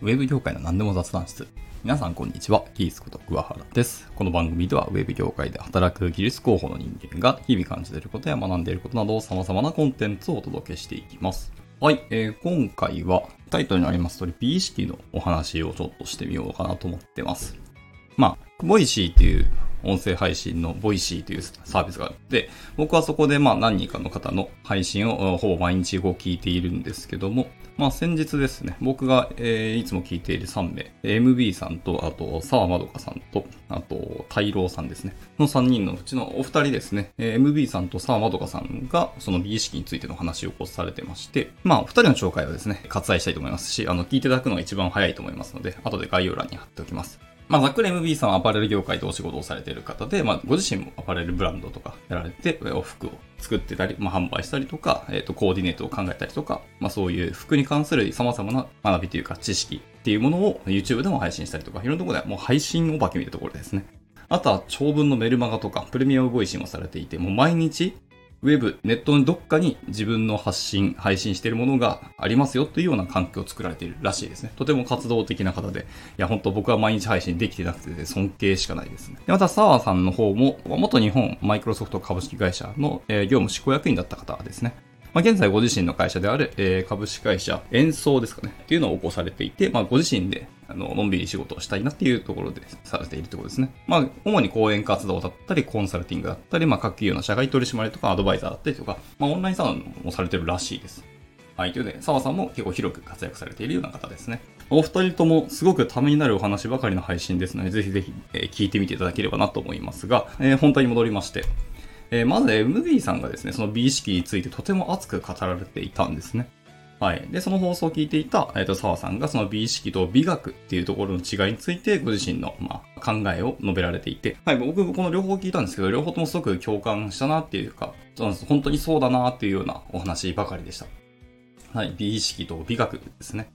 ウェブ業界の何でも雑談室。皆さんこんにちは、キースこと桑原です。この番組ではウェブ業界で働く技術広報の人間が日々感じていることや学んでいることなど様々なコンテンツをお届けしていきます。はい、えー今回はタイトルにあります通り美意識のお話をちょっとしてみようかなと思ってます。まあ、ボイシーっていう音声配信のボイシーというサービスがあって、僕はそこでまあ何人かの方の配信をほぼ毎日こう聞いているんですけども、まあ先日ですね、僕が、えーいつも聞いている3名、MB さんと、あと沢まどかさんと、あと大郎さんですね、の3人のうちのお二人ですね、えー MB さんと沢まどかさんがその美意識についての話をこされてまして、まあお二人の紹介はですね、割愛したいと思いますし、あの聞いていただくのが一番早いと思いますので、後で概要欄に貼っておきます。まあ、ざっくり MB さんはアパレル業界でお仕事をされている方で、まあ、ご自身もアパレルブランドとかやられて、お服を作ってたり、まあ、販売したりとか、えっ、と、コーディネートを考えたりとか、まあ、そういう服に関する様々な学びというか知識っていうものを YouTube でも配信したりとか、いろんなところでもう配信お化けみたいなところですね。あとは長文のメルマガとか、プレミアムボイシンをされていて、もう毎日、ウェブ、ネットのどっかに自分の発信、配信しているものがありますよというような環境を作られているらしいですね。とても活動的な方で、いや、本当僕は毎日配信できてなくて尊敬しかないですね。で、また、沢さんの方も、元日本マイクロソフト株式会社の、え業務執行役員だった方ですね。まあ、現在ご自身の会社である、えー株式会社演奏ですかね。っていうのを起こされていて、まあ、ご自身で、あの、のんびり仕事をしたいなっていうところでされているってことですね。まあ、主に講演活動だったり、コンサルティングだったり、まあ、各企業の社外取締役とかアドバイザーだったりとか、まあ、オンラインサロンもされてるらしいです。はい。ということで、澤さんも結構広く活躍されているような方ですね。お二人ともすごくためになるお話ばかりの配信ですので、ぜひぜひ、えー聞いてみていただければなと思いますが、えー本題に戻りまして、えーまず MB さんがですね、その美意識についてとても熱く語られていたんですね。はい。で、その放送を聞いていた、えっ、と、澤さんがその美意識と美学っていうところの違いについて、ご自身の、まあ、考えを述べられていて、はい。僕、この両方聞いたんですけど、両方ともすごく共感したなっていうか、本当にそうだなっていうようなお話ばかりでした。はい。美意識と美学ですね。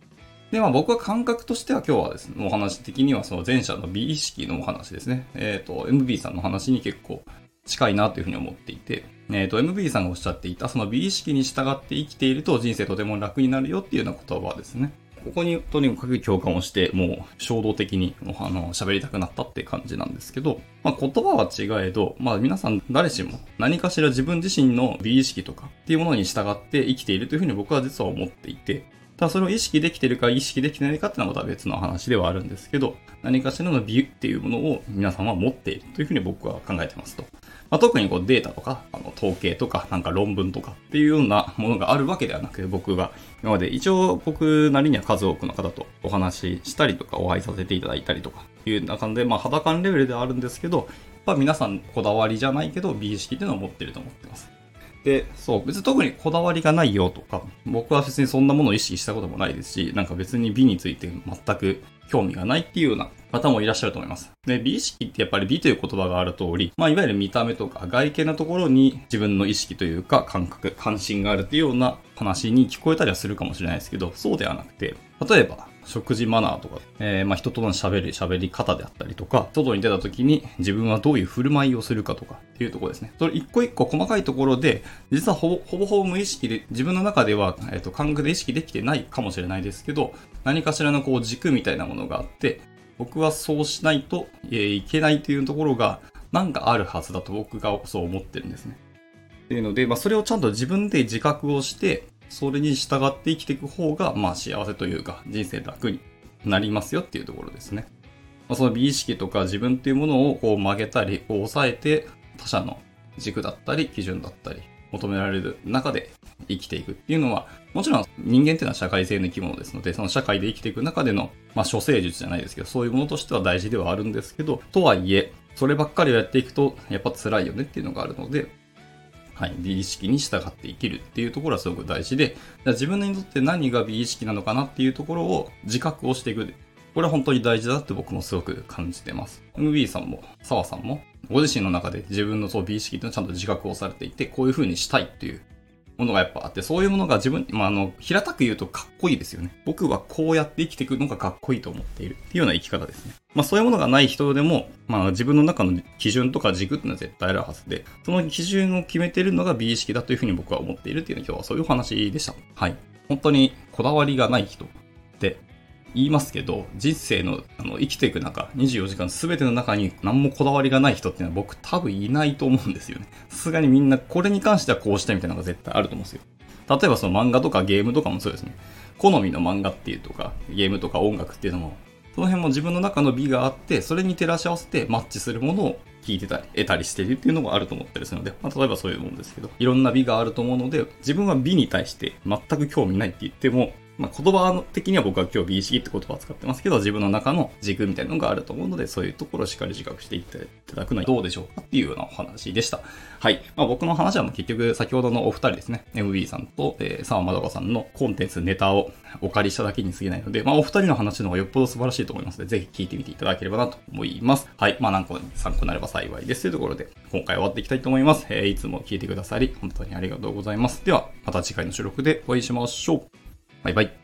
で、まあ僕は感覚としては今日はですね、お話的にはその前者の美意識のお話ですね。えっ、と、MB さんの話に結構近いなというふうに思っていて、えっ、と、MB さんがおっしゃっていた、その美意識に従って生きていると人生とても楽になるよっていうような言葉ですね。ここにとにかく共感をして、もう衝動的にあの喋りたくなったって感じなんですけど、まあ、言葉は違えど、まあ皆さん誰しも何かしら自分自身の美意識とかっていうものに従って生きているというふうに僕は実は思っていて、ただそれを意識できてるか意識できてないかっていうのはまた別の話ではあるんですけど、何かしらの美っていうものを皆さんは持っているというふうに僕は考えてますと。まあ、特にこうデータとか、あの統計とか、なんか論文とかっていうようなものがあるわけではなく、僕が今まで一応僕なりには数多くの方とお話ししたりとか、お会いさせていただいたりとかいう中で、まあ肌感レベルではあるんですけど、やっぱ皆さんこだわりじゃないけど、美意識っていうのを持ってると思ってます。で、そう、別に特にこだわりがないよとか、僕は別にそんなものを意識したこともないですし、なんか別に美について全く興味がないっていうような方もいらっしゃると思います。で、美意識ってやっぱり美という言葉がある通り、まあいわゆる見た目とか外見のところに自分の意識というか感覚、関心があるというような話に聞こえたりはするかもしれないですけど、そうではなくて、例えば、食事マナーとか、えーまあ人との喋り、喋り方であったりとか、外に出た時に自分はどういう振る舞いをするかとかっていうところですね。それ一個一個細かいところで、実はほぼほぼほぼ無意識で、自分の中では、えっ、と、感覚で意識できてないかもしれないですけど、何かしらのこう軸みたいなものがあって、僕はそうしないと、えーいけないというところが、なんかあるはずだと僕がそう思ってるんですね。っていうので、まあ、それをちゃんと自分で自覚をして、それに従って生きていく方が、まあ、幸せというか、人生楽になりますよっていうところですね。まあ、その美意識とか自分っていうものをこう曲げたり、抑えて、他者の軸だったり、基準だったり、求められる中で生きていくっていうのは、もちろん人間っていうのは社会性の生き物ですので、その社会で生きていく中での、まあ、処世術じゃないですけど、そういうものとしては大事ではあるんですけど、とはいえ、そればっかりをやっていくと、やっぱ辛いよねっていうのがあるので、はい、美意識に従って生きるっていうところはすごく大事で、自分にとって何が美意識なのかなっていうところを自覚をしていく。これは本当に大事だって僕もすごく感じてます。MB さんも、澤さんも、ご自身の中で自分のそう美意識っていうのをちゃんと自覚をされていて、こういう風にしたいっていうものがやっぱあって、そういうものが自分、まあ、あの、平たく言うとかっこいいですよね。僕はこうやって生きていくのがかっこいいと思っているっていうような生き方ですね。まあ、そういうものがない人でも、まあ、自分の中の基準とか軸っていうのは絶対あるはずで、その基準を決めてるのが美意識だというふうに僕は思っているっていうのは今日はそういうお話でした。はい。本当にこだわりがない人って、言いますけど、人生のあの生きていく中、24時間全ての中に何もこだわりがない人っていうのは僕多分いないと思うんですよね。さすがにみんなこれに関してはこうしたいみたいなのが絶対あると思うんですよ。例えばその漫画とかゲームとかもそうですね。好みの漫画っていうとか、ゲームとか音楽っていうのも、その辺も自分の中の美があって、それに照らし合わせてマッチするものを聞いてたり、得たりしてるっていうのがあると思ったりするので、まあ、例えばそういうもんですけど、いろんな美があると思うので、自分は美に対して全く興味ないって言っても、まあ、言葉的には僕は今日美意識って言葉を使ってますけど、自分の中の軸みたいなのがあると思うので、そういうところをしっかり自覚していただくのはどうでしょうかっていうようなお話でした。はい。まあ、僕の話はもう結局先ほどのお二人ですね、MB さんと、えー、沢まどかさんのコンテンツ、ネタをお借りしただけに過ぎないので、まあ、お二人の話の方がよっぽど素晴らしいと思いますので、ぜひ聞いてみていただければなと思います。はい。まあ、何個参考になれば幸いですというところで、今回終わっていきたいと思います。えー、いつも聞いてくださり、本当にありがとうございます。では、また次回の収録でお会いしましょう。バイバイ。